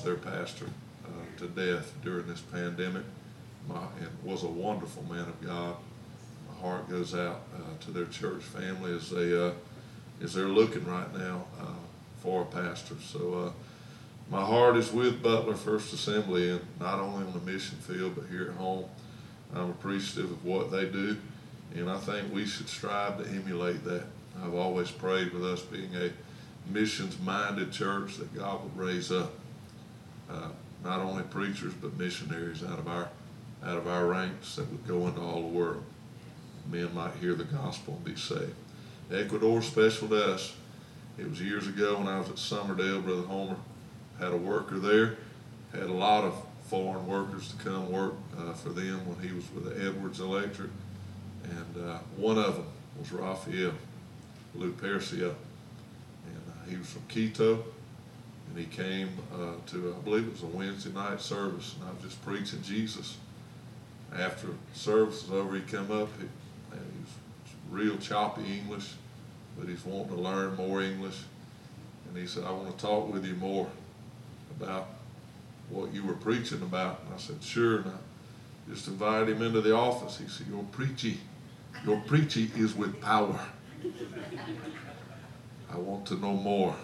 their pastor uh, to death during this pandemic. My, and was a wonderful man of God. My heart goes out uh, to their church family as they uh, as they're looking right now uh, for a pastor. So uh, my heart is with Butler First Assembly, and not only on the mission field but here at home. I'm appreciative of what they do, and I think we should strive to emulate that. I've always prayed with us being a missions-minded church that God would raise up uh, not only preachers but missionaries out of our out of our ranks that would go into all the world. Men might hear the gospel and be saved. Ecuador special to us. It was years ago when I was at Summerdale, Brother Homer had a worker there, had a lot of foreign workers to come work uh, for them when he was with the Edwards Electric. And uh, one of them was Raphael Lupercio. And uh, he was from Quito and he came uh, to, I believe it was a Wednesday night service, and I was just preaching Jesus. After service was over, he come up. He, he was real choppy English, but he's wanting to learn more English. And he said, I want to talk with you more about what you were preaching about. And I said, sure. And I just invited him into the office. He said, your preachy, your preachy is with power. I want to know more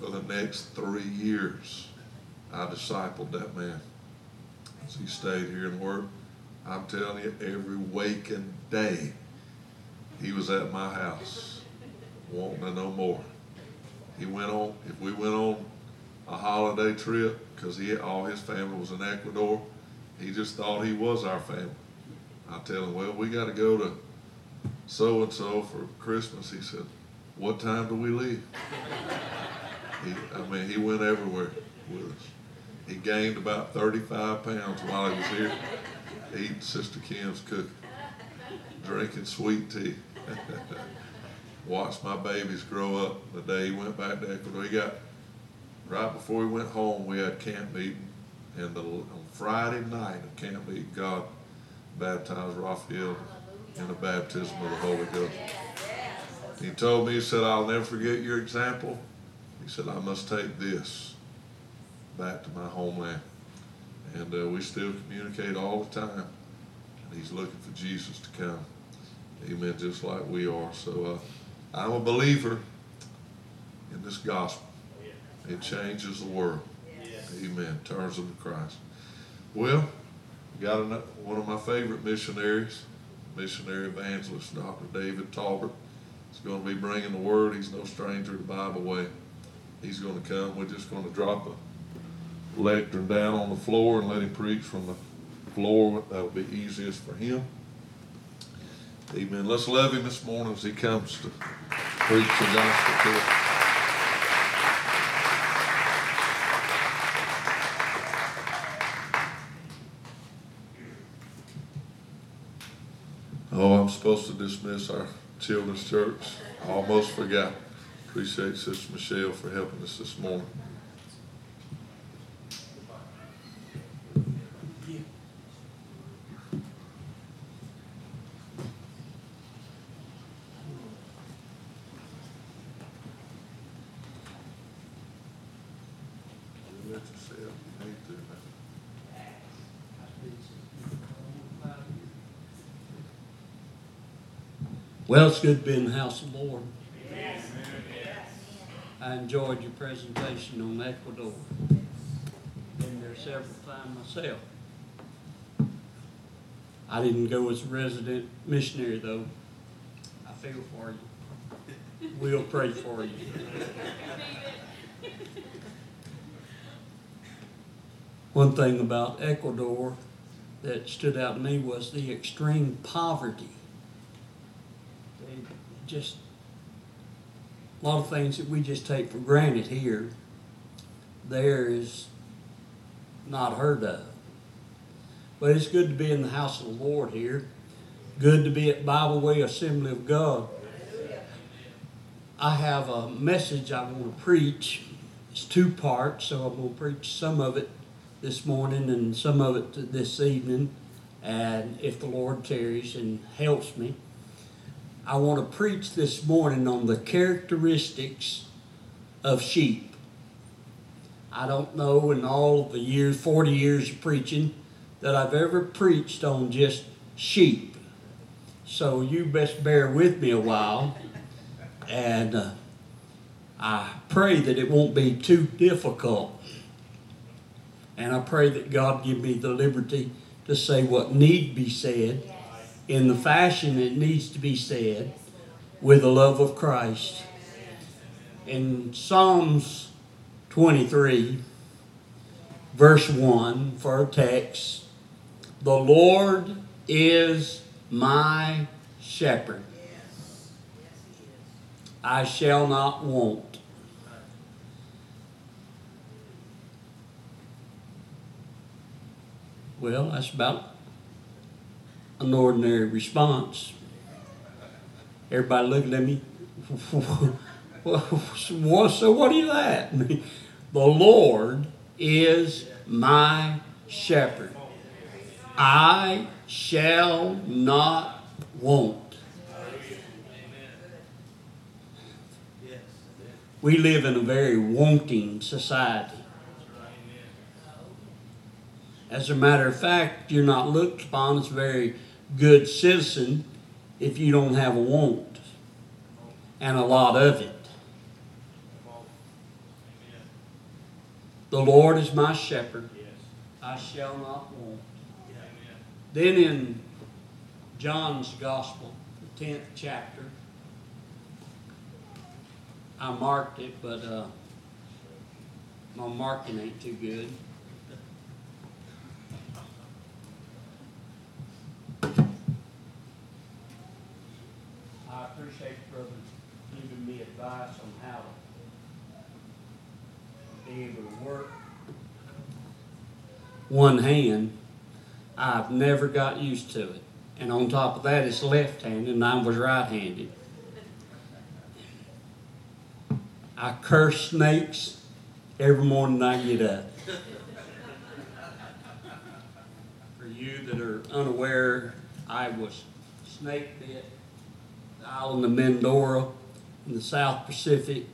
for the next three years, I discipled that man as he stayed here and worked. I'm telling you, every waking day, he was at my house wanting to know more. He went on, if we went on a holiday trip, because he all his family was in Ecuador, he just thought he was our family. I tell him, well, we got to go to so and so for Christmas. He said, what time do we leave? He, I mean, he went everywhere with us. He gained about 35 pounds while he was here, eating Sister Kim's cooking, drinking sweet tea. Watched my babies grow up the day he went back to Ecuador. He got, right before he went home, we had camp meeting. And the, on Friday night of camp meeting, God baptized Raphael in the baptism of the Holy Ghost. He told me, he said, I'll never forget your example said, I must take this back to my homeland. And uh, we still communicate all the time. And he's looking for Jesus to come. Amen, just like we are. So uh, I'm a believer in this gospel. It changes the world. Amen. Turns them to Christ. Well, got another, one of my favorite missionaries, missionary evangelist, Dr. David Tolbert. He's going to be bringing the word. He's no stranger to Bible way he's going to come. We're just going to drop a lectern down on the floor and let him preach from the floor. That'll be easiest for him. Amen. Let's love him this morning as he comes to preach the gospel to us. Oh, I'm supposed to dismiss our children's church. I almost forgot. Appreciate Sister Michelle for helping us this morning. Well, it's good to be in the house of the Lord. I enjoyed your presentation on Ecuador. Been there several times myself. I didn't go as a resident missionary though. I feel for you. We'll pray for you. One thing about Ecuador that stood out to me was the extreme poverty. They just a lot of things that we just take for granted here, there is not heard of. But it's good to be in the house of the Lord here. Good to be at Bible Way Assembly of God. I have a message I want to preach. It's two parts, so I'm going to preach some of it this morning and some of it this evening. And if the Lord tarries and helps me, I want to preach this morning on the characteristics of sheep. I don't know in all the years, 40 years of preaching, that I've ever preached on just sheep. So you best bear with me a while. And uh, I pray that it won't be too difficult. And I pray that God give me the liberty to say what need be said in the fashion it needs to be said with the love of Christ. In Psalms 23, verse 1, for our text, the Lord is my shepherd. I shall not want. Well, that's about an ordinary response. Everybody looking at me. so what is that? the Lord is my shepherd. I shall not want. We live in a very wanting society. As a matter of fact, you're not looked upon as very good citizen if you don't have a want and a lot of it. The Lord is my shepherd, I shall not want. Then in John's Gospel, the 10th chapter, I marked it, but uh, my marking ain't too good. Appreciate brother giving me advice on how to be able to work one hand. I've never got used to it. And on top of that, it's left-handed, and I was right-handed. I curse snakes every morning I get up. For you that are unaware, I was snake bit the island of Mindoro in the South Pacific,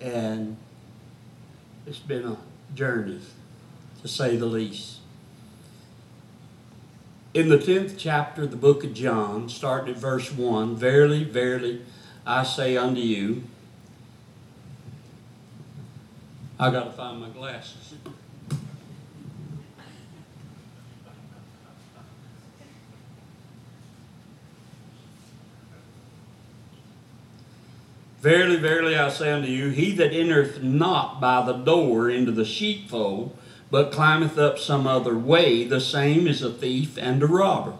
and it's been a journey, to say the least. In the 10th chapter of the book of John, starting at verse 1, Verily, verily, I say unto you, I got to find my glasses. Verily, verily, I say unto you, he that entereth not by the door into the sheepfold, but climbeth up some other way, the same is a thief and a robber.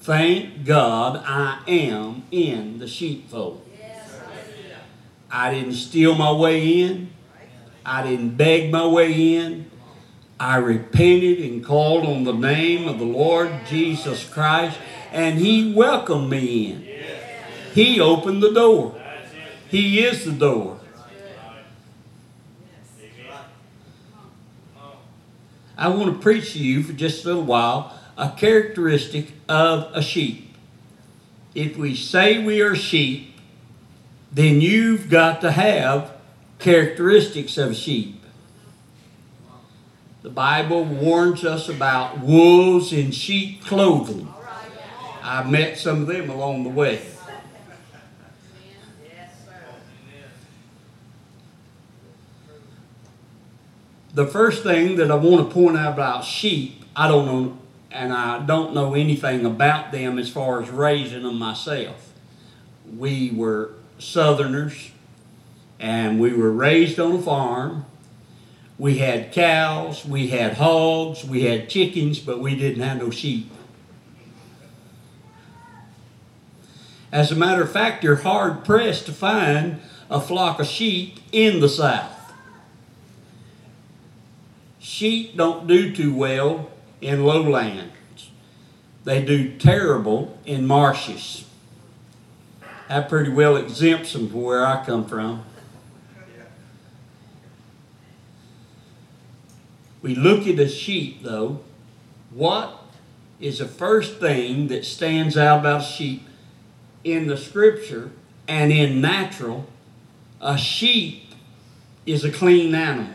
Thank God I am in the sheepfold. I didn't steal my way in. I didn't beg my way in. I repented and called on the name of the Lord Jesus Christ, and He welcomed me in. He opened the door. He is the door. I want to preach to you for just a little while a characteristic of a sheep. If we say we are sheep, then you've got to have characteristics of sheep. The Bible warns us about wolves in sheep clothing. I met some of them along the way. The first thing that I want to point out about sheep, I don't know, and I don't know anything about them as far as raising them myself. We were Southerners, and we were raised on a farm. We had cows, we had hogs, we had chickens, but we didn't have no sheep. As a matter of fact, you're hard pressed to find a flock of sheep in the South sheep don't do too well in lowlands. They do terrible in marshes. That pretty well exempts them from where I come from. We look at a sheep, though. What is the first thing that stands out about sheep in the scripture and in natural a sheep is a clean animal.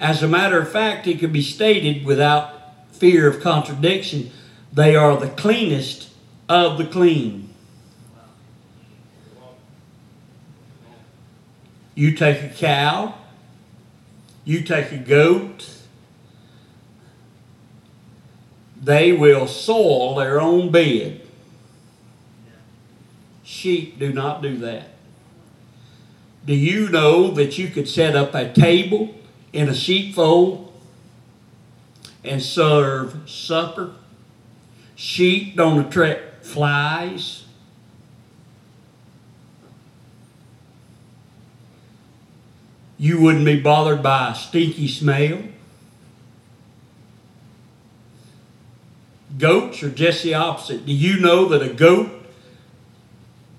As a matter of fact, it could be stated without fear of contradiction they are the cleanest of the clean. You take a cow, you take a goat, they will soil their own bed. Sheep do not do that. Do you know that you could set up a table in a sheepfold and serve supper? Sheep don't attract flies. You wouldn't be bothered by a stinky smell. Goats are just the opposite. Do you know that a goat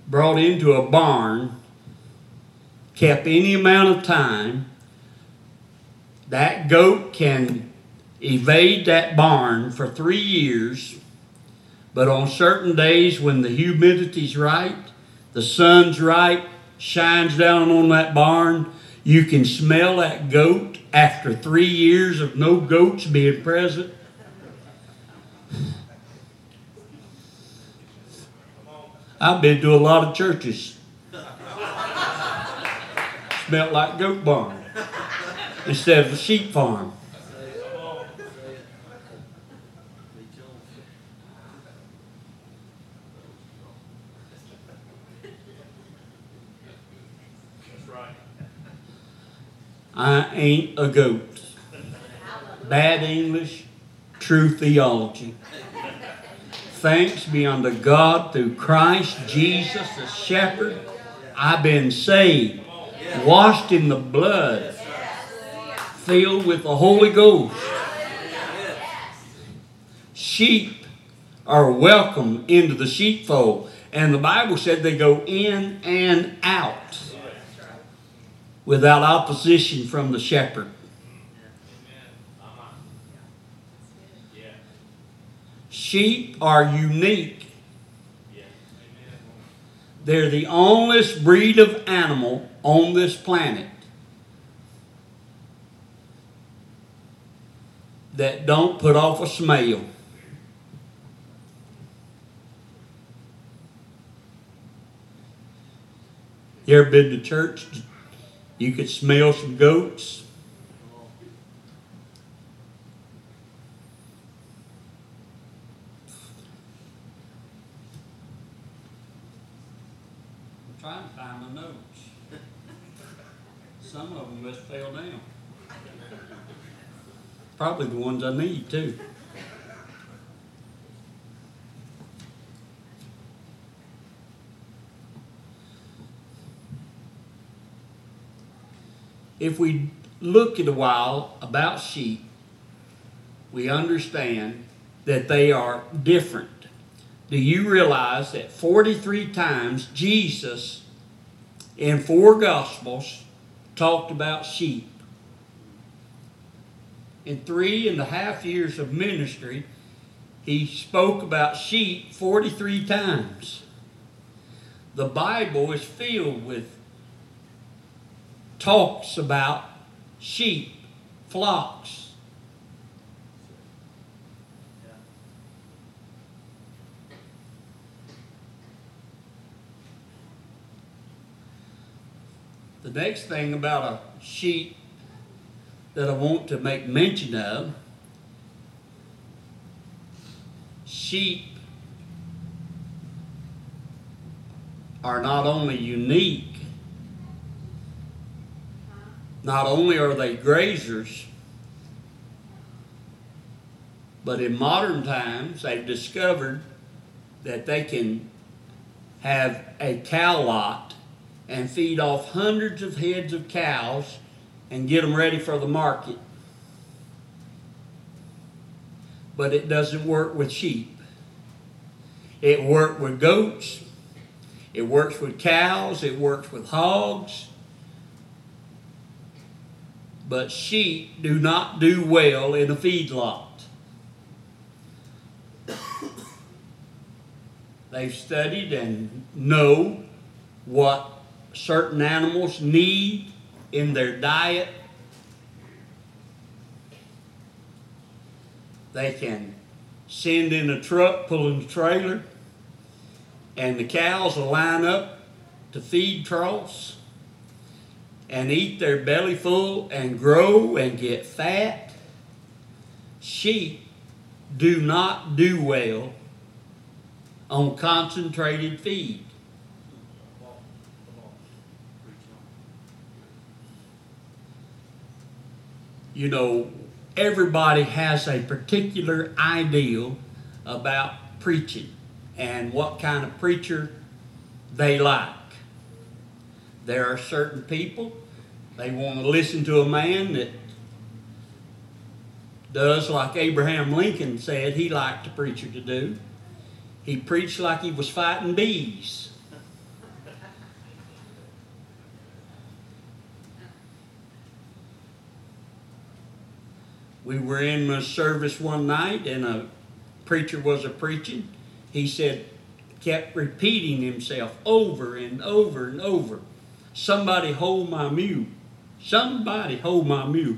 brought into a barn, kept any amount of time, that goat can evade that barn for three years, but on certain days when the humidity's right, the sun's right, shines down on that barn, you can smell that goat after three years of no goats being present. I've been to a lot of churches. Smelled like goat barn instead of a sheep farm. I ain't a goat. Bad English, true theology. Thanks be unto God through Christ Jesus the shepherd. I've been saved, washed in the blood, filled with the Holy Ghost. Sheep are welcome into the sheepfold. And the Bible said they go in and out without opposition from the shepherd. Sheep are unique. They're the only breed of animal on this planet that don't put off a smell. You ever been to church? You could smell some goats. I'm trying to find my notes. Some of them just fell down. Probably the ones I need too. If we look at a while about sheep, we understand that they are different. Do you realize that 43 times Jesus in four Gospels talked about sheep? In three and a half years of ministry, he spoke about sheep 43 times. The Bible is filled with talks about sheep, flocks. The next thing about a sheep that I want to make mention of sheep are not only unique, not only are they grazers, but in modern times they've discovered that they can have a cow lot and feed off hundreds of heads of cows and get them ready for the market. But it doesn't work with sheep. It works with goats. It works with cows. It works with hogs. But sheep do not do well in a feedlot. They've studied and know what certain animals need in their diet. They can send in a truck pulling the trailer, and the cows will line up to feed troughs and eat their belly full and grow and get fat. Sheep do not do well on concentrated feed. You know, everybody has a particular ideal about preaching and what kind of preacher they like. There are certain people, they want to listen to a man that does like Abraham Lincoln said he liked a preacher to do. He preached like he was fighting bees. We were in a service one night and a preacher was a preaching. He said, kept repeating himself over and over and over. Somebody hold my mule. Somebody hold my mule.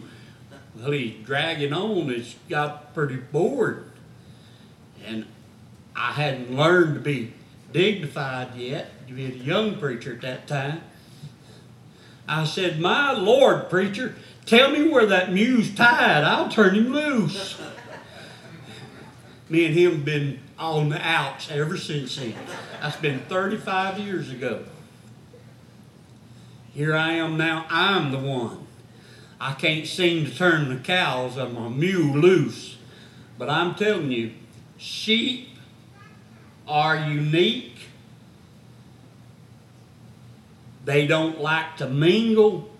Well, he's dragging on. It's got pretty bored. And I hadn't learned to be dignified yet, to be a young preacher at that time. I said, My Lord, preacher, tell me where that mule's tied. I'll turn him loose. me and him been on the outs ever since then. That's been 35 years ago. Here I am now, I'm the one. I can't seem to turn the cows of my mule loose. But I'm telling you, sheep are unique. They don't like to mingle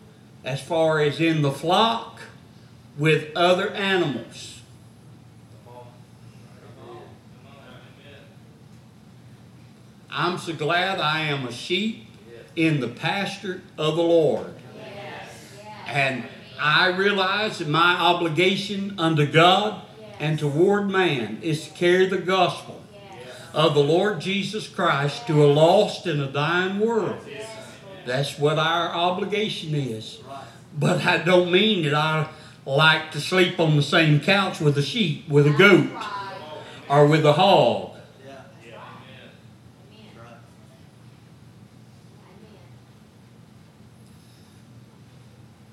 as far as in the flock with other animals. I'm so glad I am a sheep in the pasture of the Lord. And I realize that my obligation unto God and toward man is to carry the gospel of the Lord Jesus Christ to a lost and a dying world. That's what our obligation is. But I don't mean that I like to sleep on the same couch with a sheep, with a goat, or with a hog.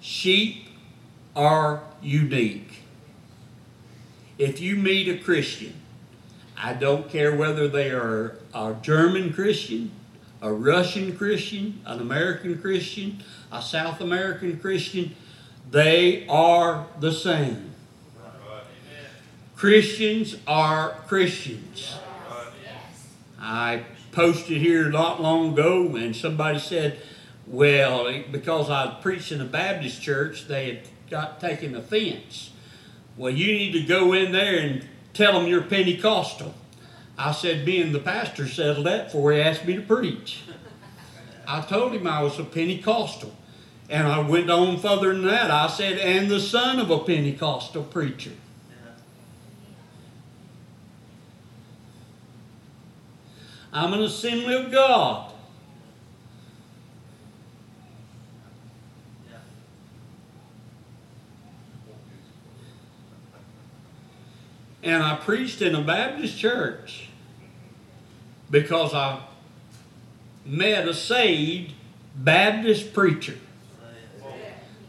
Sheep are unique. If you meet a Christian, I don't care whether they are a German Christian, a Russian Christian, an American Christian, a South American Christian, they are the same. Christians are Christians. I posted here not long ago, and somebody said, well, because I preached in a Baptist church, they had got taken offense. Well, you need to go in there and tell them you're Pentecostal. I said, being the pastor settled that before he asked me to preach. I told him I was a Pentecostal. And I went on further than that. I said, and the son of a Pentecostal preacher. I'm an assembly of God. And I preached in a Baptist church because I met a saved Baptist preacher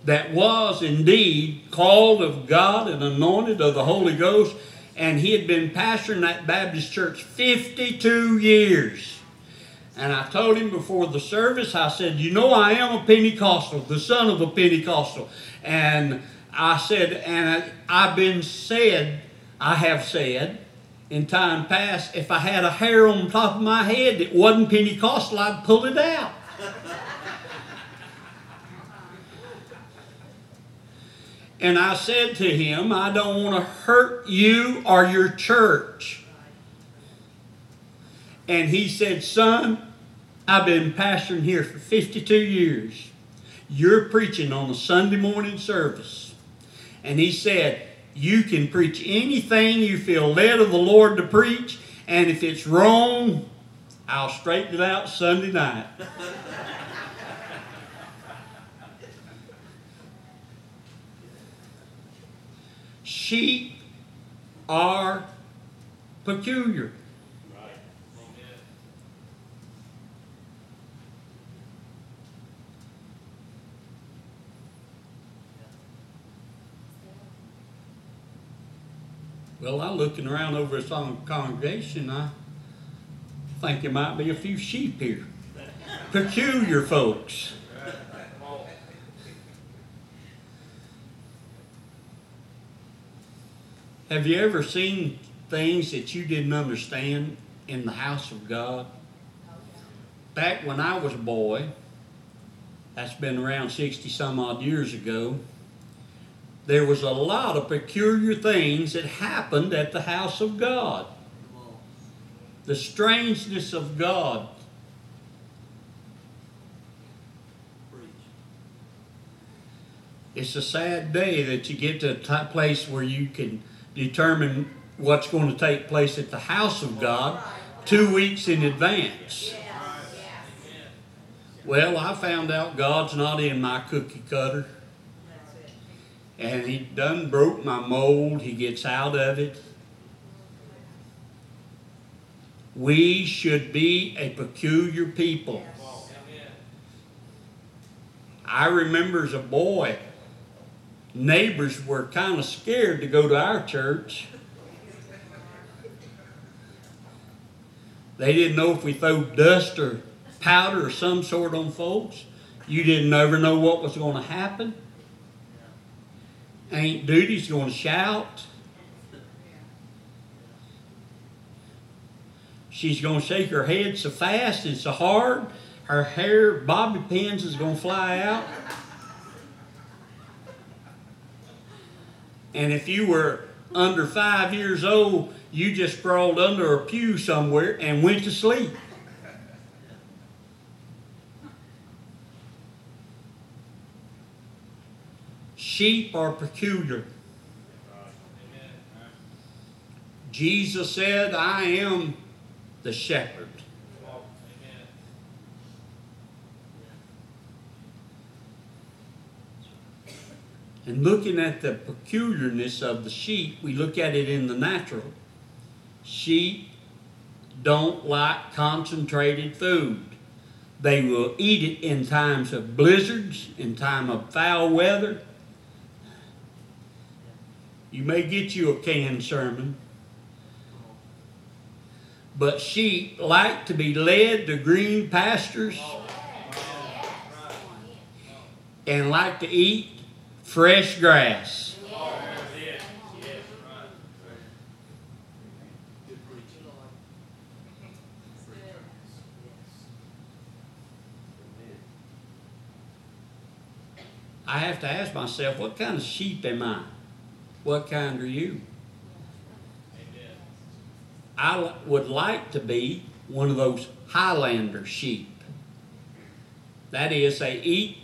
that was indeed called of God and anointed of the Holy Ghost, and he had been pastoring that Baptist church 52 years. And I told him before the service, I said, You know, I am a Pentecostal, the son of a Pentecostal. And I said, And I, I've been said, I have said in time past, if I had a hair on the top of my head that wasn't Pentecostal, I'd pull it out. and I said to him, I don't want to hurt you or your church. And he said, Son, I've been pastoring here for 52 years. You're preaching on a Sunday morning service. And he said, you can preach anything you feel led of the Lord to preach, and if it's wrong, I'll straighten it out Sunday night. Sheep are peculiar. Well, I'm looking around over this on- congregation, I think there might be a few sheep here. Peculiar folks. Have you ever seen things that you didn't understand in the house of God? Back when I was a boy, that's been around 60 some odd years ago, there was a lot of peculiar things that happened at the house of God. The strangeness of God. It's a sad day that you get to a place where you can determine what's going to take place at the house of God two weeks in advance. Well, I found out God's not in my cookie cutter. And he done broke my mold. He gets out of it. We should be a peculiar people. I remember as a boy, neighbors were kind of scared to go to our church. They didn't know if we throw dust or powder or some sort on folks. You didn't ever know what was going to happen. Aunt Duty's going to shout. She's going to shake her head so fast and so hard, her hair, bobby pins is going to fly out. And if you were under five years old, you just sprawled under a pew somewhere and went to sleep. Sheep are peculiar. Jesus said, I am the shepherd. And looking at the peculiarness of the sheep, we look at it in the natural. Sheep don't like concentrated food. They will eat it in times of blizzards, in time of foul weather. You may get you a canned sermon. But sheep like to be led to green pastures and like to eat fresh grass. I have to ask myself, what kind of sheep am I? What kind are you? I would like to be one of those Highlander sheep. That is, they eat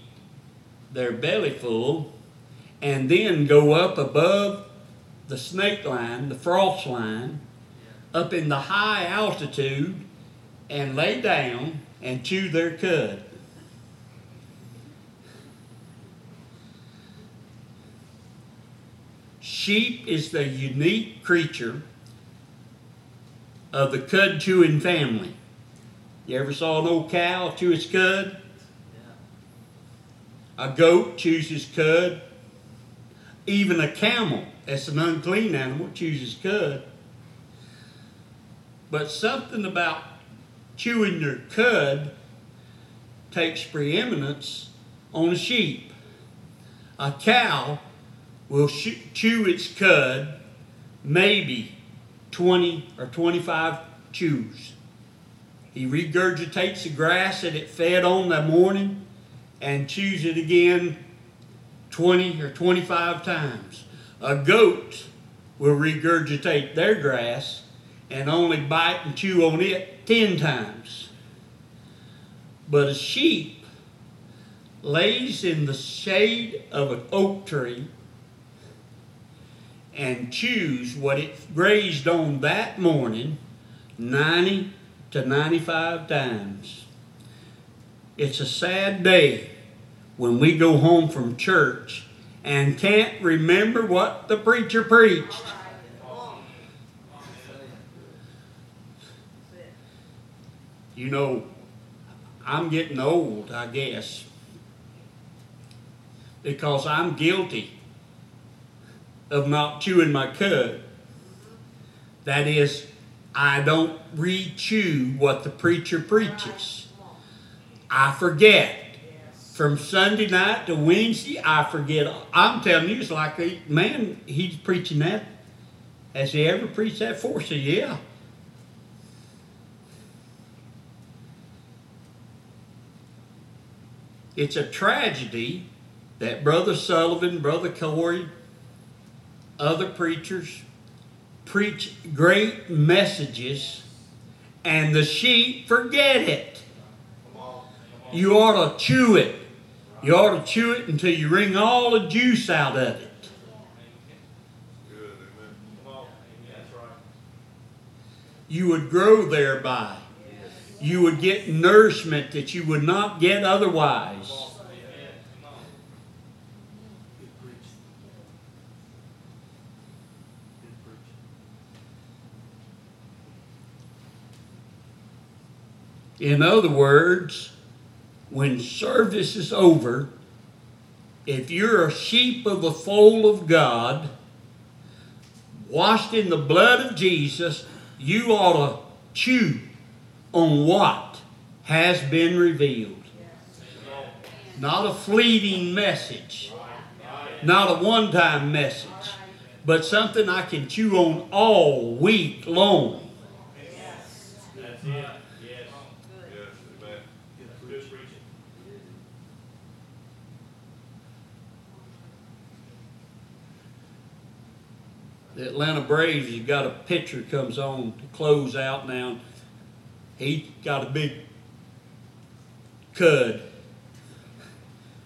their belly full and then go up above the snake line, the frost line, up in the high altitude and lay down and chew their cud. Sheep is the unique creature of the cud chewing family. You ever saw an old cow chew its cud? A goat chews his cud. Even a camel, that's an unclean animal, chews his cud. But something about chewing your cud takes preeminence on a sheep. A cow will chew its cud maybe 20 or 25 chews. He regurgitates the grass that it fed on that morning and chews it again 20 or 25 times. A goat will regurgitate their grass and only bite and chew on it 10 times. But a sheep lays in the shade of an oak tree and chews what it grazed on that morning 90 to 95 times. It's a sad day when we go home from church and can't remember what the preacher preached. You know, I'm getting old, I guess, because I'm guilty of not chewing my cud. That is, I don't re-chew what the preacher preaches. I forget. From Sunday night to Wednesday, I forget. I'm telling you, it's like, a, man, he's preaching that. Has he ever preached that for? So yeah. It's a tragedy that Brother Sullivan, Brother Corey, other preachers preach great messages and the sheep forget it. You ought to chew it. You ought to chew it until you wring all the juice out of it. You would grow thereby. You would get nourishment that you would not get otherwise. In other words, when service is over, if you're a sheep of the fold of God, washed in the blood of Jesus, you ought to chew on what has been revealed. Not a fleeting message, not a one time message, but something I can chew on all week long. That's it. Yes. Yes, amen. Good preaching. The Atlanta Braves, you got a pitcher comes on to close out now. He got a big cud.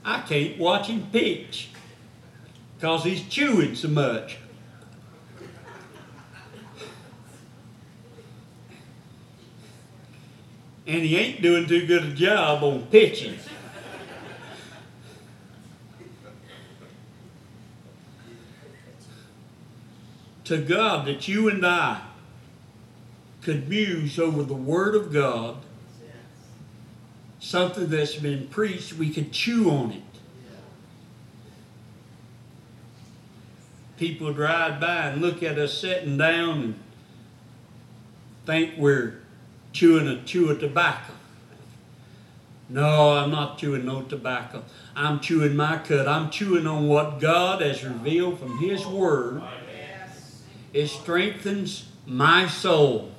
I can't watch him pitch because he's chewing so much. And he ain't doing too good a job on pitching. To God that you and I could muse over the Word of God, something that's been preached, we could chew on it. People ride by and look at us sitting down and think we're chewing a chew of tobacco. No, I'm not chewing no tobacco. I'm chewing my cud. I'm chewing on what God has revealed from His Word. It strengthens my soul.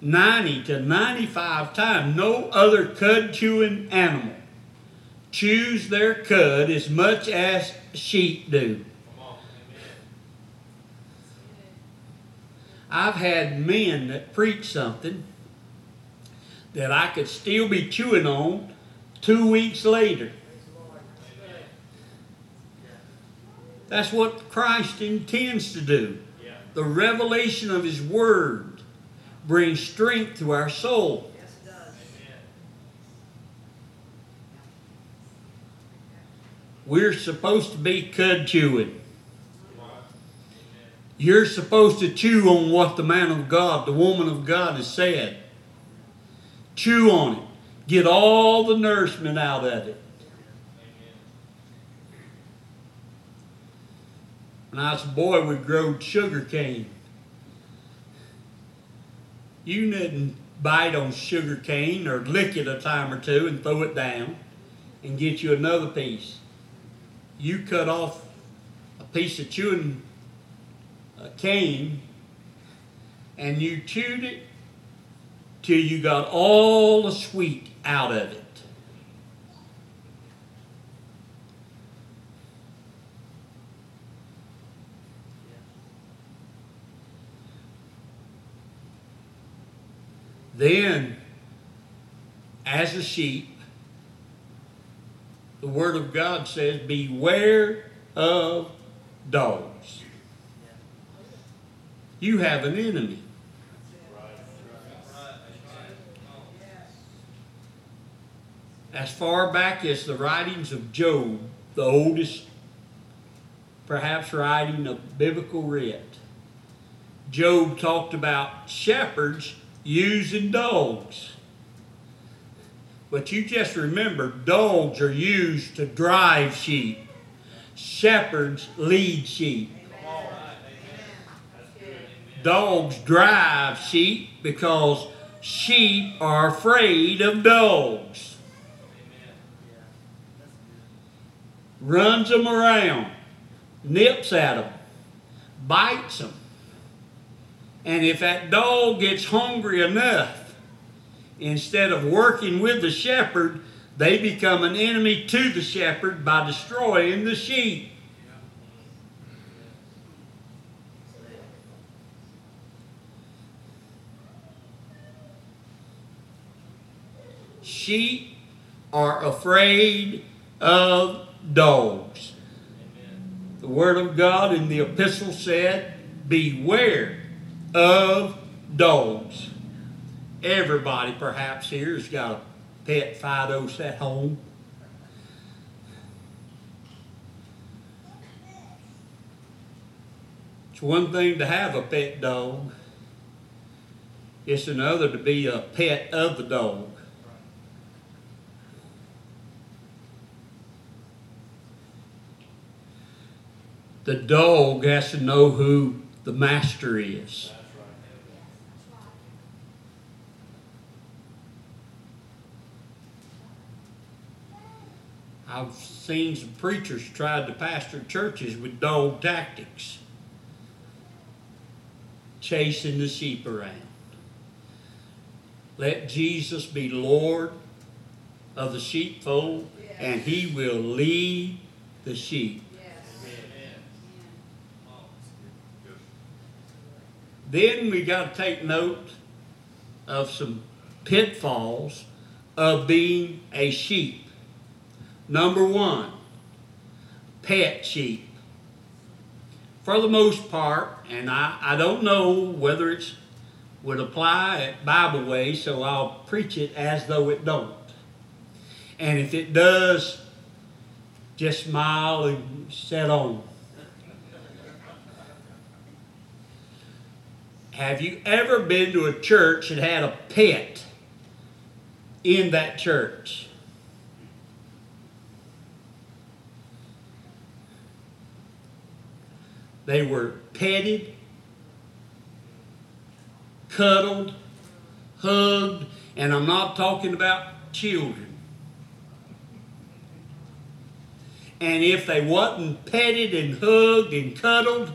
90 to 95 times, no other cud chewing animal chews their cud as much as sheep do. I've had men that preach something that I could still be chewing on two weeks later. That's what Christ intends to do. Yeah. The revelation of His Word brings strength to our soul. Yes, it does. Amen. We're supposed to be cud chewing. You're supposed to chew on what the man of God, the woman of God has said. Chew on it. Get all the nourishment out of it. When I was a boy, we growed sugar cane. You didn't bite on sugar cane or lick it a time or two and throw it down and get you another piece. You cut off a piece of chewing uh, cane and you chewed it till you got all the sweet out of it. Then, as a sheep, the Word of God says, Beware of dogs. You have an enemy. as far back as the writings of Job, the oldest, perhaps, writing of biblical writ. Job talked about shepherds using dogs. But you just remember, dogs are used to drive sheep. Shepherds lead sheep. Dogs drive sheep because sheep are afraid of dogs. Runs them around, nips at them, bites them. And if that dog gets hungry enough, instead of working with the shepherd, they become an enemy to the shepherd by destroying the sheep. Sheep are afraid of dogs. The Word of God in the epistle said, Beware of dogs. Everybody, perhaps, here has got a pet Fidos at home. It's one thing to have a pet dog, it's another to be a pet of the dog. The dog has to know who the master is. I've seen some preachers tried to pastor churches with dog tactics, chasing the sheep around. Let Jesus be Lord of the sheepfold, and He will lead the sheep. Then we got to take note of some pitfalls of being a sheep. Number one, pet sheep. For the most part, and I, I don't know whether it would apply at Bible Way, so I'll preach it as though it don't. And if it does, just smile and set on. Have you ever been to a church that had a pet in that church? They were petted, cuddled, hugged, and I'm not talking about children. And if they wasn't petted and hugged and cuddled,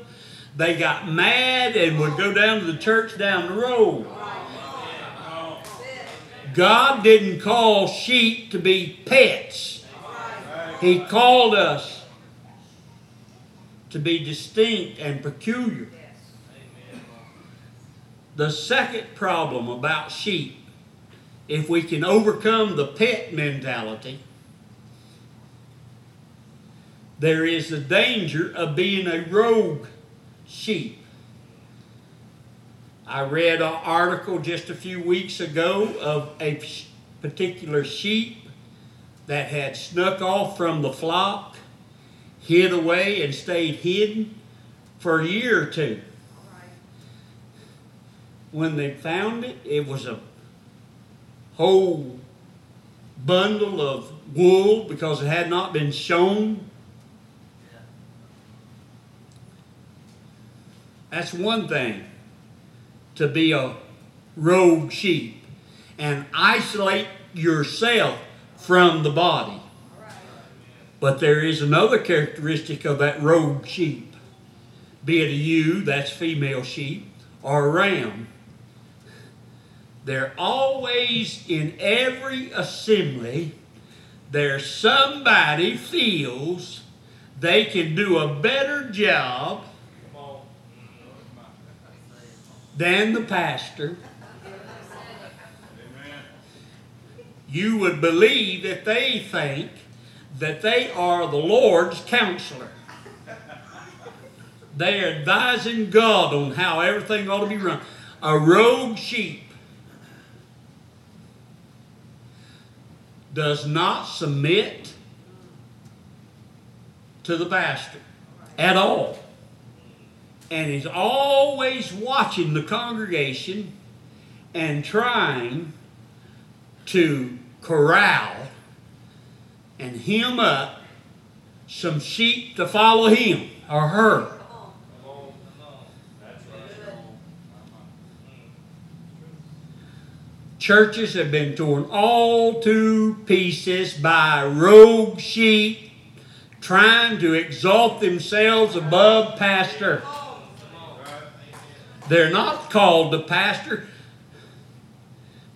they got mad and would go down to the church down the road. God didn't call sheep to be pets. He called us to be distinct and peculiar. The second problem about sheep, if we can overcome the pet mentality, there is the danger of being a rogue sheep. I read an article just a few weeks ago of a particular sheep that had snuck off from the flock, hid away, and stayed hidden for a year or two. When they found it, it was a whole bundle of wool because it had not been shown That's one thing to be a rogue sheep and isolate yourself from the body. But there is another characteristic of that rogue sheep, be it a ewe, that's female sheep, or a ram. They're always in every assembly, there's somebody feels they can do a better job than the pastor, you would believe that they think that they are the Lord's counselor. They are advising God on how everything ought to be run. A rogue sheep does not submit to the pastor at all. And is always watching the congregation and trying to corral and him up some sheep to follow him or her. Churches have been torn all to pieces by rogue sheep trying to exalt themselves above pastor. They're not called the pastor.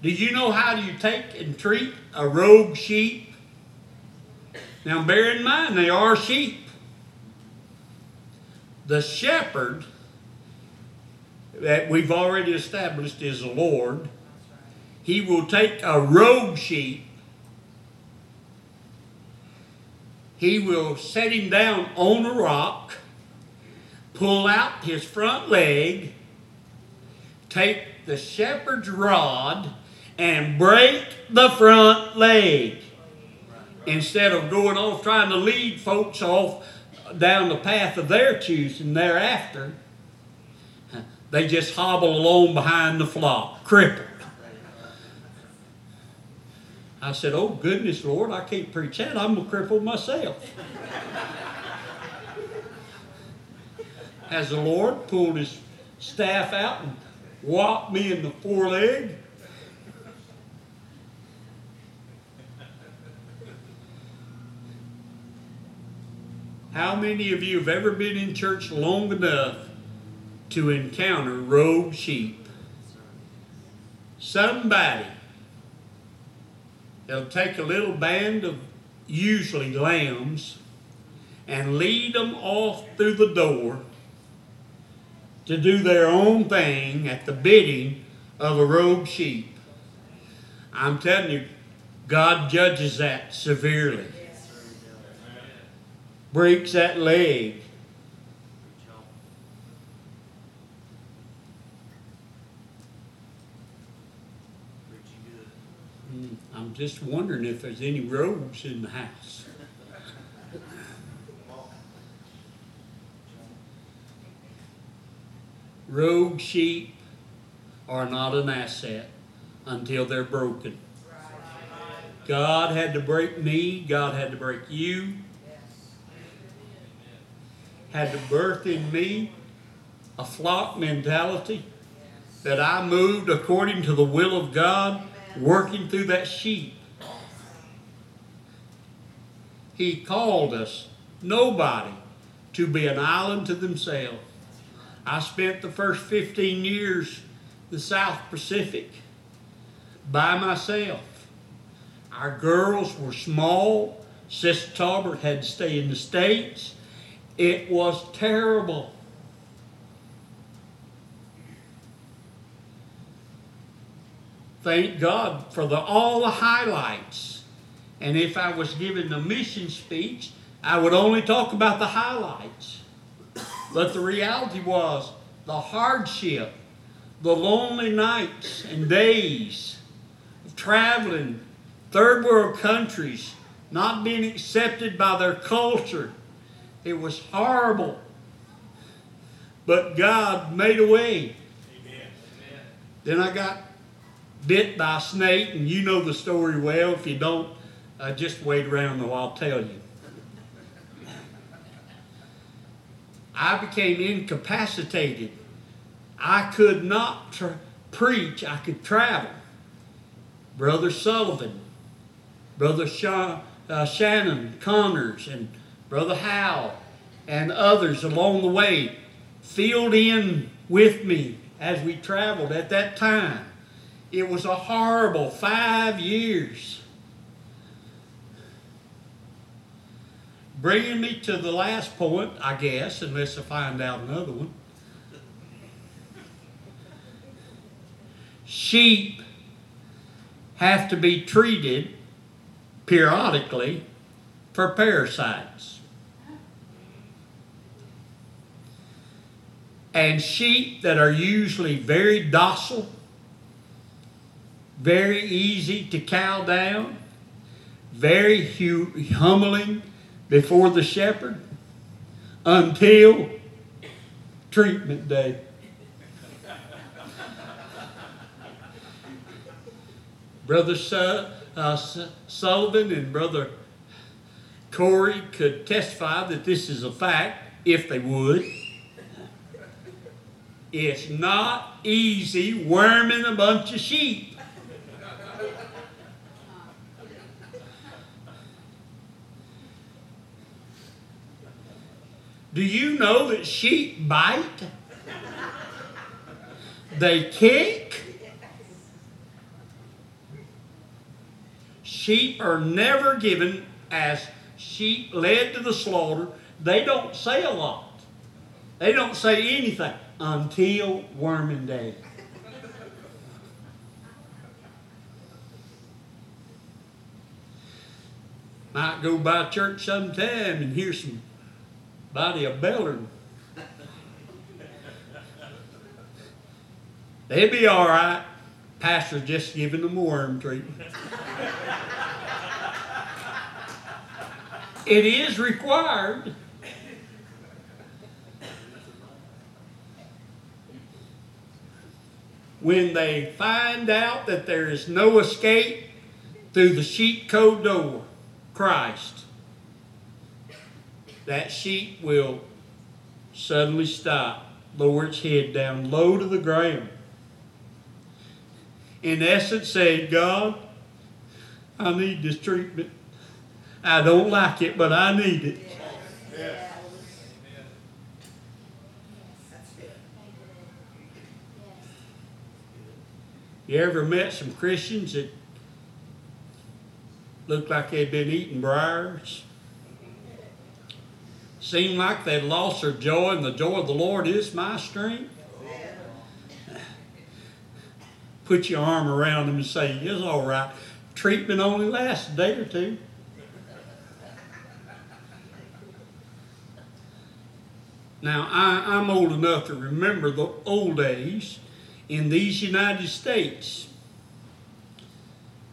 Do you know how you take and treat a rogue sheep? Now bear in mind they are sheep. The shepherd that we've already established is the Lord. He will take a rogue sheep he will set him down on a rock, pull out his front leg, take the shepherd's rod, and break the front leg. Instead of going off trying to lead folks off down the path of their choosing thereafter, they just hobble along behind the flock, crippled. I said, Oh, goodness, Lord, I can't preach that. I'm a cripple myself. As the Lord pulled his staff out and whopped me in the foreleg. How many of you have ever been in church long enough to encounter rogue sheep? Somebody They'll take a little band of usually lambs and lead them off through the door to do their own thing at the bidding of a rogue sheep. I'm telling you, God judges that severely. Breaks that leg. Mm, I'm just wondering if there's any rogues in the house. Rogue sheep are not an asset until they're broken. God had to break me, God had to break you, had to birth in me a flock mentality that I moved according to the will of God working through that sheep. He called us, nobody, to be an island to themselves. I spent the first 15 years the South Pacific by myself. Our girls were small. Sister Tolbert had to stay in the States. It was terrible. thank God for the, all the highlights. And if I was giving a mission speech, I would only talk about the highlights. But the reality was the hardship, the lonely nights and days of traveling third world countries, not being accepted by their culture. It was horrible. But God made a way. Amen. Then I got bit by a snake, and you know the story well. If you don't, uh, just wait around and I'll tell you. I became incapacitated. I could not tra- preach, I could travel. Brother Sullivan, Brother Sha- uh, Shannon Connors, and Brother Howe, and others along the way filled in with me as we traveled at that time. It was a horrible five years. Bringing me to the last point, I guess, unless I find out another one. Sheep have to be treated periodically for parasites. And sheep that are usually very docile very easy to cow down, very hu- humbling before the shepherd until treatment day. Brother Su- uh, Su- Sullivan and Brother Corey could testify that this is a fact if they would. It's not easy worming a bunch of sheep. Do you know that sheep bite? They kick. Sheep are never given as sheep led to the slaughter. They don't say a lot. They don't say anything Um, until worming day. Might go by church sometime and hear some body a bellering. They'll be all right. Pastor just giving them worm treatment. it is required. When they find out that there is no escape through the sheep code door, Christ, that sheep will suddenly stop, lower its head down low to the ground. In essence, say, God, I need this treatment. I don't like it, but I need it. You ever met some Christians that looked like they'd been eating briars? Seemed like they'd lost their joy, and the joy of the Lord is my strength. Put your arm around them and say, It's all right. Treatment only lasts a day or two. Now, I, I'm old enough to remember the old days in these United States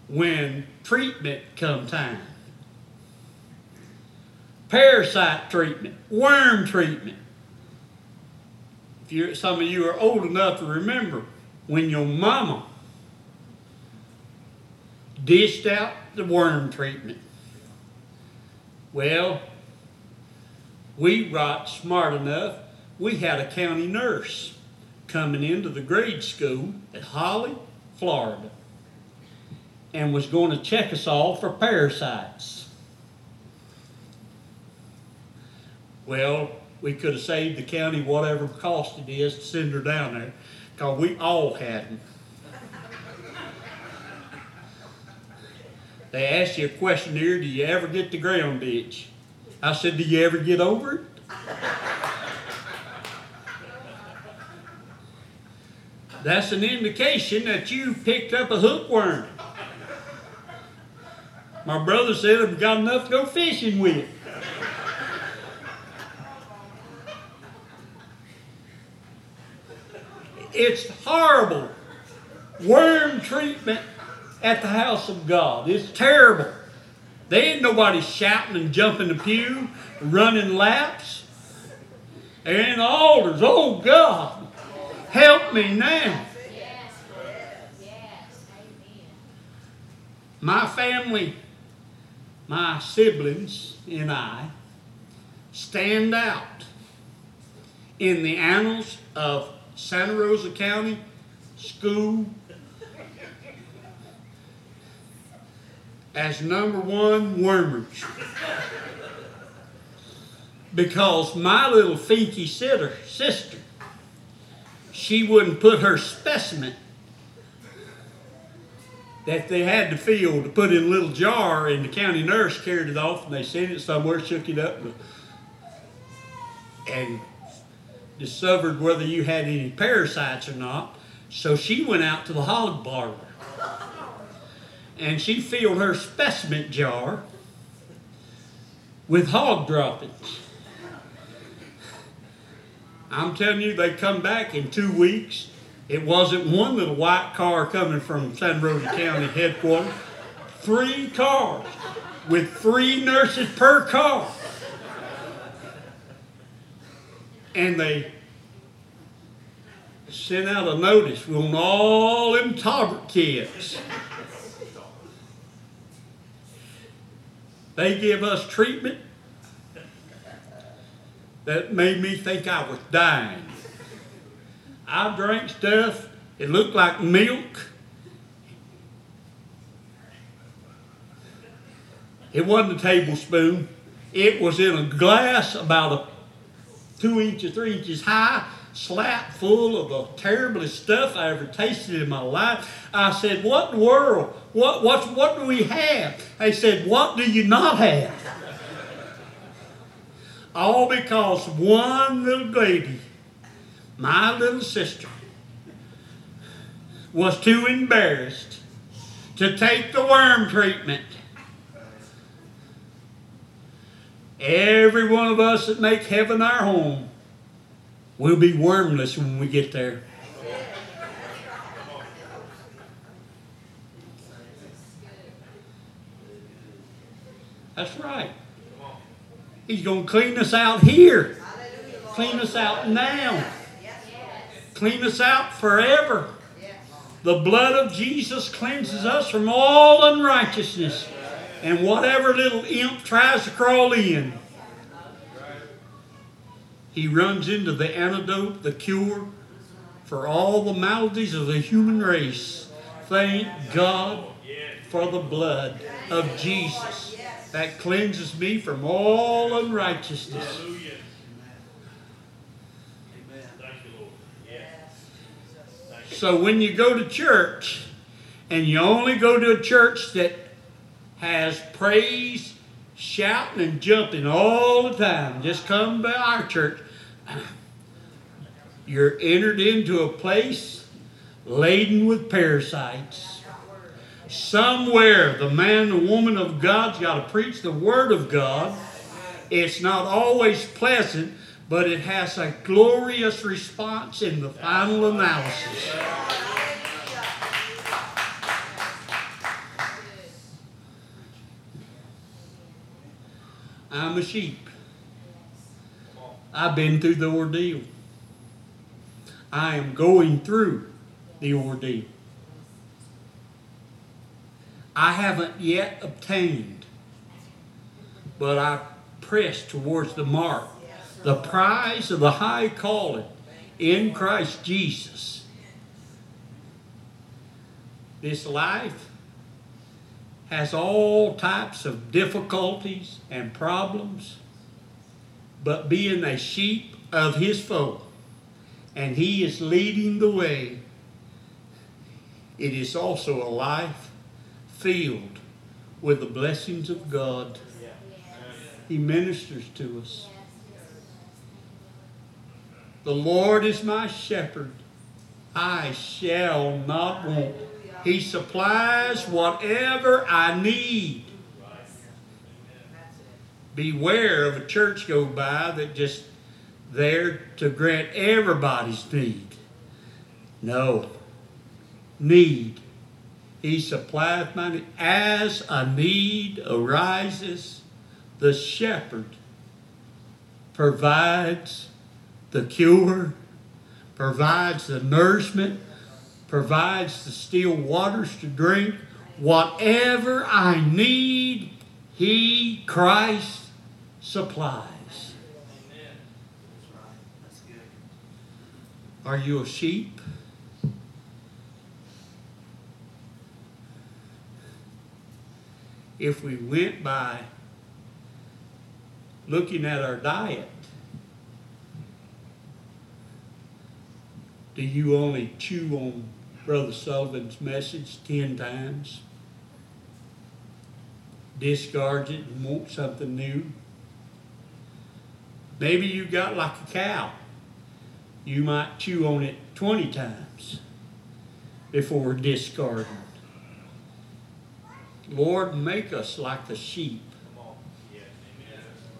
when treatment come time. Parasite treatment, worm treatment. If you some of you are old enough to remember when your mama dished out the worm treatment. Well, we got smart enough, we had a county nurse coming into the grade school at Holley, Florida, and was going to check us all for parasites. Well, we could have saved the county whatever cost it is to send her down there, because we all had them. They asked you a question here, do you ever get the ground itch? I said, do you ever get over it? That's an indication that you picked up a hookworm. My brother said I've got enough to go fishing with. It's horrible. Worm treatment at the house of God. It's terrible. There ain't nobody shouting and jumping the pew, running laps. There ain't altars. Oh God, help me now. My family, my siblings, and I stand out in the annals of Santa Rosa County School as number one wormers. Because my little finky sitter, sister, she wouldn't put her specimen that they had to fill to put in a little jar, and the county nurse carried it off, and they sent it somewhere, shook it up, and discovered whether you had any parasites or not. So she went out to the hog parlor, and she filled her specimen jar with hog droppings. I'm telling you, they come back in two weeks. It wasn't one little white car coming from San Rosa County headquarters. Three cars. with three nurses per car. And they sent out a notice, we want all them Tolbert kids. They give us treatment that made me think I was dying. I drank stuff, it looked like milk. It wasn't a tablespoon. It was in a glass about a two inches, three inches high, slap full of the terriblest stuff I ever tasted in my life. I said, What in the world? What, what, what do we have? They said, What do you not have? All because one little baby, my little sister, was too embarrassed to take the worm treatment. Every one of us that make heaven our home will be wormless when we get there. That's right. He's going to clean us out here. Clean us out now. Clean us out forever. The blood of Jesus cleanses us from all unrighteousness. And whatever little imp tries to crawl in, he runs into the antidote, the cure for all the maladies of the human race. Thank God for the blood of Jesus that cleanses me from all unrighteousness. So when you go to church, and you only go to a church that has praise, shouting, and jumping all the time, just come by our church, you're entered into a place laden with parasites. Somewhere the man or woman of God's got to preach the Word of God. It's not always pleasant, but it has a glorious response in the final analysis. I'm a sheep. I've been through the ordeal. I am going through the ordeal. I haven't yet obtained, but I press towards the mark, the prize of the high calling in Christ Jesus. This life has all types of difficulties and problems, but being a sheep of his fold, and he is leading the way, it is also a life filled with the blessings of God. He ministers to us. The Lord is my shepherd. I shall not want. He supplies whatever I need. Beware of a church go by that just there to grant everybody's need. No. Need. He supplieth my need. As a need arises, the shepherd provides the cure, provides the nourishment, provides the still waters to drink. Whatever I need, He, Christ, supplies. Are you a sheep? If we went by looking at our diet, do you only chew on Brother Sullivan's message ten times? Discard it and want something new? Maybe you got like a cow. You might chew on it 20 times before discarding. Lord, make us like the sheep.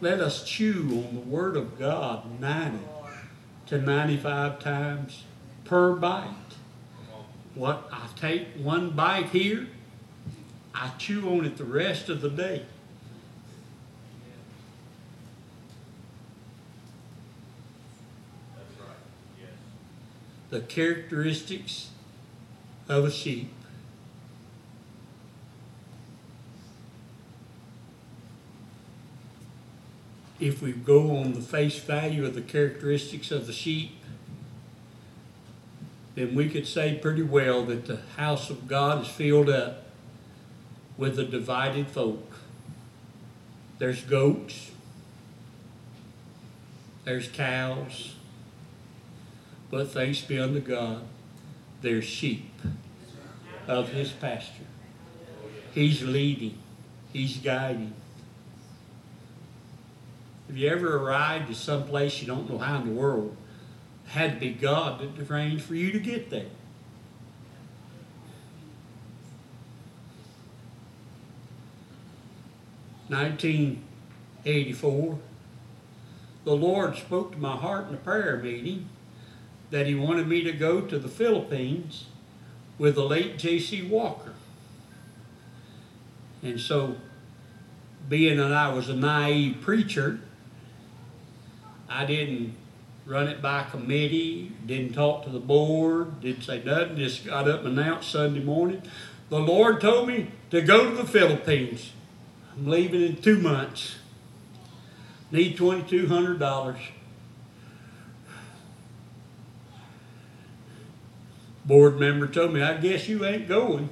Let us chew on the Word of God 90 to 95 times per bite. What I take one bite here, I chew on it the rest of the day. The characteristics of a sheep. If we go on the face value of the characteristics of the sheep, then we could say pretty well that the house of God is filled up with a divided folk. There's goats, there's cows, but thanks be unto God, there's sheep of his pasture. He's leading, he's guiding. Have you ever arrived at some place you don't know how in the world? It had to be God that arranged for you to get there. Nineteen eighty-four, the Lord spoke to my heart in a prayer meeting that He wanted me to go to the Philippines with the late J.C. Walker. And so, being that I was a naive preacher, I didn't run it by committee, didn't talk to the board, didn't say nothing, just got up and announced Sunday morning. The Lord told me to go to the Philippines. I'm leaving in two months. Need $2,200. Board member told me, I guess you ain't going.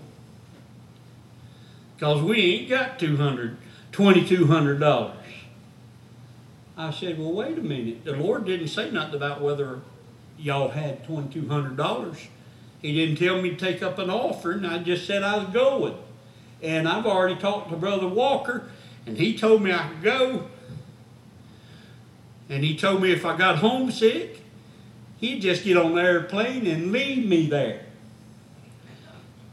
Because we ain't got $200, $2,200. I said, well, wait a minute. The Lord didn't say nothing about whether y'all had $2,200. He didn't tell me to take up an offering. I just said I was going. And I've already talked to Brother Walker, and he told me I could go. And he told me if I got homesick, he'd just get on the airplane and leave me there.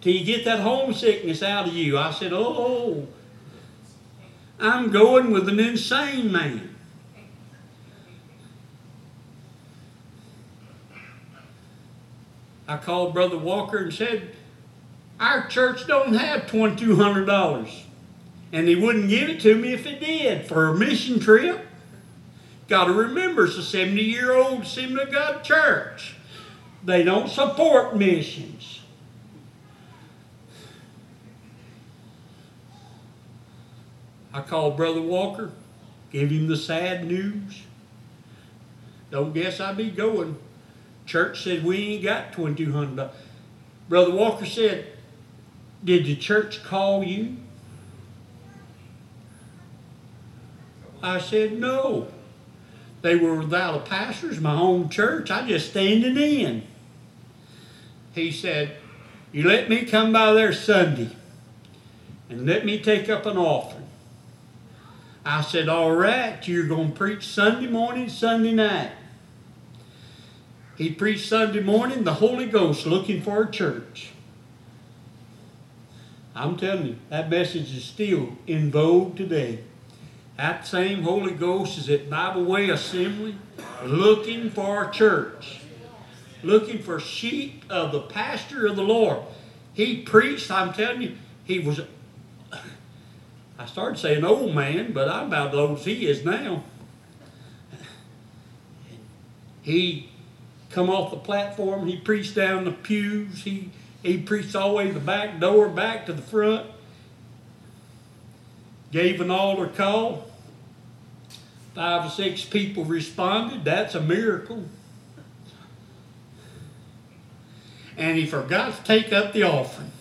Till you get that homesickness out of you. I said, oh, I'm going with an insane man. I called Brother Walker and said, Our church don't have $2,200. And he wouldn't give it to me if it did for a mission trip. Got to remember, it's a 70 year old Assembly of God church. They don't support missions. I called Brother Walker, gave him the sad news. Don't guess I'd be going. Church said we ain't got twenty two hundred dollars. Brother Walker said, "Did the church call you?" I said, "No. They were without a pastor. My home church. I just standing in." He said, "You let me come by there Sunday, and let me take up an offering." I said, "All right. You're going to preach Sunday morning, Sunday night." He preached Sunday morning, the Holy Ghost looking for a church. I'm telling you, that message is still in vogue today. That same Holy Ghost is at Bible Way Assembly looking for a church, looking for sheep of the pasture of the Lord. He preached, I'm telling you, he was, I started saying old man, but I'm about as old as he is now. He come off the platform. He preached down the pews. He, he preached all the way to the back door, back to the front. Gave an altar call. Five or six people responded. That's a miracle. And he forgot to take up the offering.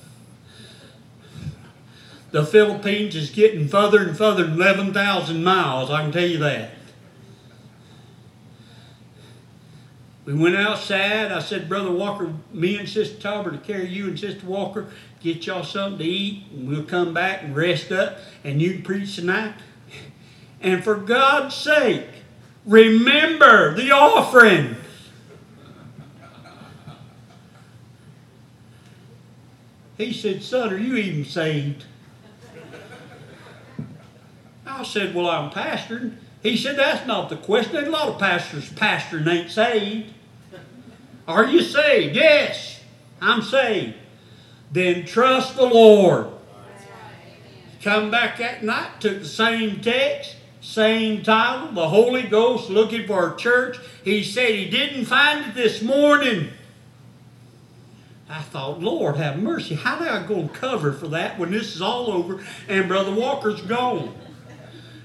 The Philippines is getting further and further 11,000 miles, I can tell you that. We went outside. I said, Brother Walker, me and Sister Tolbert to carry you and Sister Walker, get y'all something to eat, and we'll come back and rest up, and you preach tonight. And for God's sake, remember the offering. He said, Son, are you even saved? I said, Well, I'm pastoring. He said, That's not the question. A lot of pastors pastoring ain't saved. Are you saved? Yes, I'm saved. Then trust the Lord. Come back that night, took the same text, same title, the Holy Ghost looking for a church. He said he didn't find it this morning. I thought, Lord have mercy, how do I go and cover for that when this is all over and Brother Walker's gone?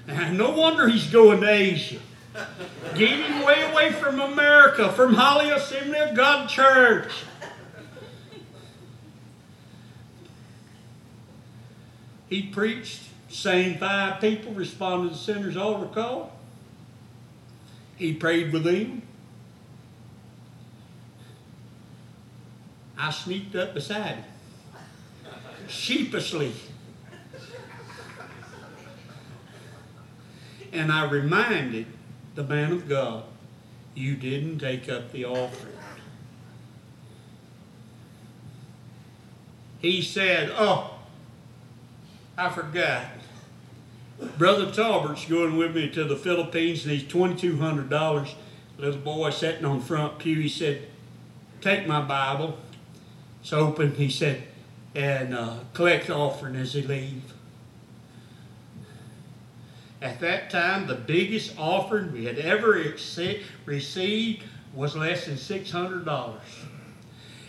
And no wonder he's going to Asia. Getting way away from America, from Holley Assembly of God Church. He preached, same five people, responded to sinners' altar call. He prayed with them. I sneaked up beside him, sheepishly. And I reminded the man of God, you didn't take up the offering. He said, Oh, I forgot. Brother Tolbert's going with me to the Philippines and he's $2,200. Little boy sitting on front pew, he said, Take my Bible. It's open, he said, and uh, collect offering as he leave. At that time, the biggest offering we had ever received was less than $600.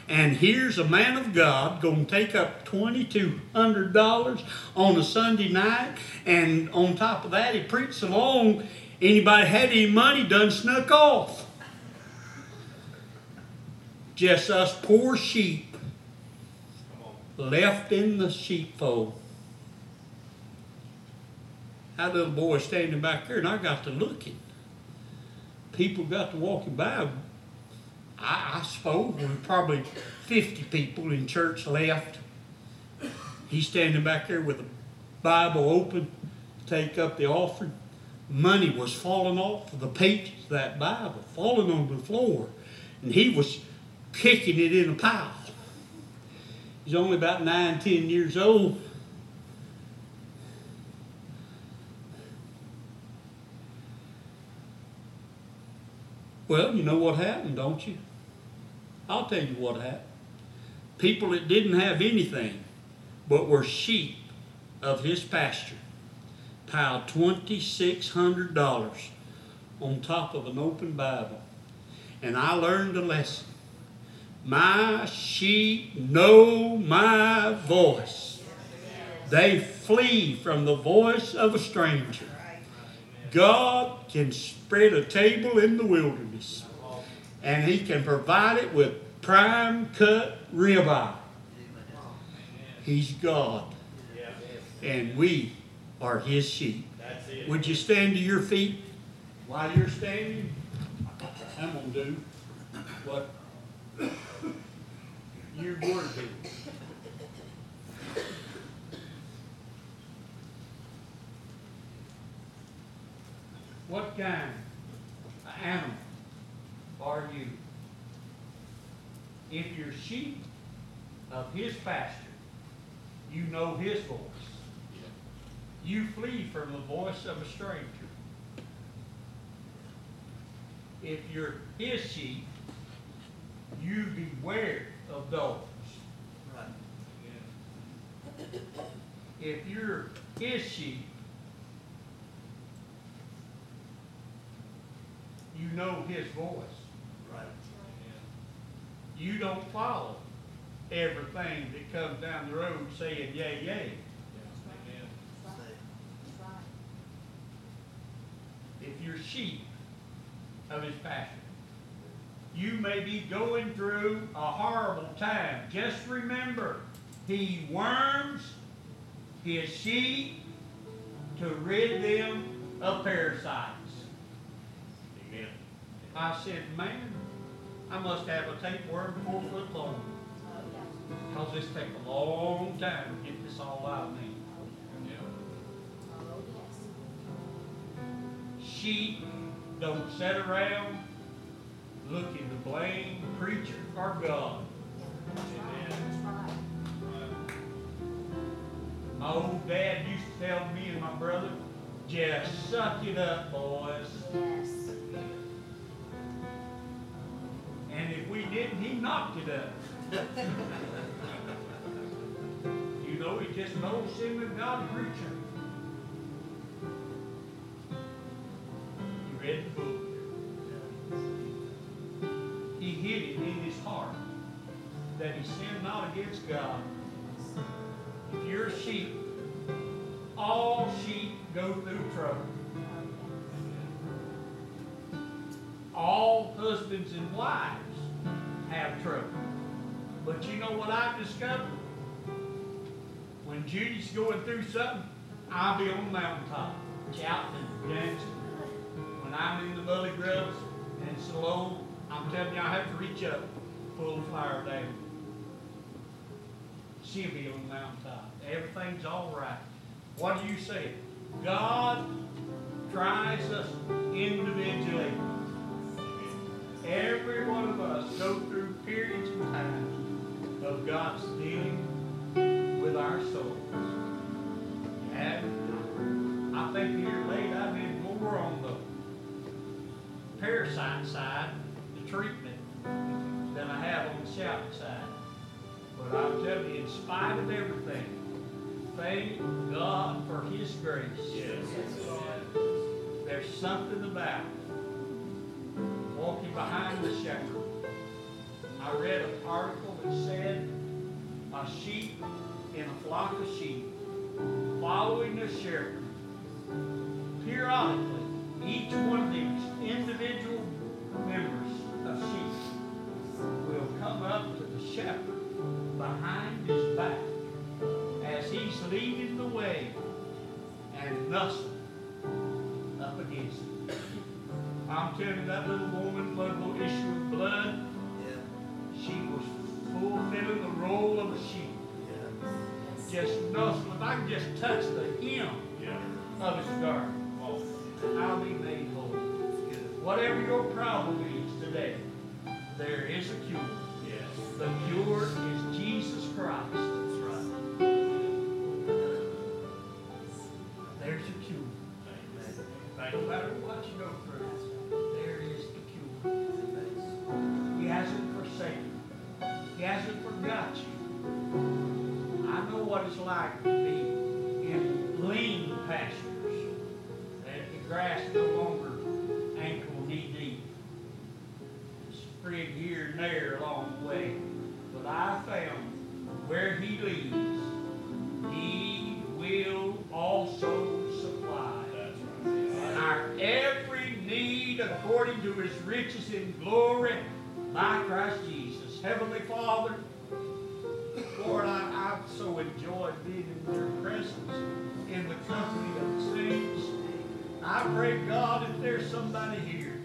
And here's a man of God going to take up $2,200 on a Sunday night. And on top of that, he preached along. Anybody had any money done snuck off. Just us poor sheep left in the sheepfold. That little boy standing back there, and I got to looking. People got to walking by. I, I suppose were probably 50 people in church left. He's standing back there with a Bible open take up the offering. Money was falling off of the pages of that Bible, falling on the floor. And he was kicking it in a pile. He's only about nine, ten years old. Well, you know what happened, don't you? I'll tell you what happened. People that didn't have anything but were sheep of his pasture piled $2,600 on top of an open Bible. And I learned a lesson. My sheep know my voice. They flee from the voice of a stranger. God can spread a table in the wilderness, and He can provide it with prime cut ribeye. He's God, and we are His sheep. Would you stand to your feet while you're standing? I'm going to do what you were doing. What kind of animal are you? If you're sheep of his pasture, you know his voice. You flee from the voice of a stranger. If you're his sheep, you beware of dogs. If you're his sheep, you know his voice. Right. You don't follow everything that comes down the road saying yay, yay. If you're sheep of his pasture, you may be going through a horrible time. Just remember, he worms his sheep to rid them of parasites. I said, man, I must have a tapeworm four foot long. Because this take a long time to get this all out of me. Sheep don't sit around looking to blame preacher or God. My old dad used to tell me and my brother, just suck it up, boys. And if we didn't, he knocked it up. you know, he just knows sin with God preacher. He read the book. He hid it in his heart. that he sinned not against God. If you're a sheep, all sheep go through trouble. All husbands and wives have trouble. But you know what I've discovered? When Judy's going through something, I'll be on the mountaintop, shouting dancing. When I'm in the gully grubs and it's low, I'm telling you, I have to reach up, pull the fire down. She'll be on the mountaintop. Everything's all right. What do you say? God tries us individually. Every one of us go through periods of time of God's dealing with our souls. And I think here late I've been more on the parasite side, the treatment, than I have on the shouting side. But I'm telling you, in spite of everything, thank God for His grace. Yes. There's something about walking behind the shepherd. I read an article that said a sheep in a flock of sheep following the shepherd. Periodically, each one of these individual members of sheep will come up to the shepherd behind his back as he's leading the way and nuzzle up against him. I'm telling you, that little woman, little issue of blood, yeah. she was fulfilling the role of a sheep. Yeah. Just nuzzle. If I can just touch the hem Yeah. of his garment, I'll be made whole. Whatever your problem is today, there is a cure. Yes. The cure is Jesus Christ. That's right. There's a cure. Amen. No matter what you go through, hasn't forgot you. I know what it's like to be in lean pastures. That the grass no longer ankle knee deep. It's spread here and there along the way. But I found where he leads, he will also supply right. our every need according to his riches in glory by Christ Jesus. Heavenly Father, Lord, I, I've so enjoyed being in your presence, in the company of saints. I pray, God, if there's somebody here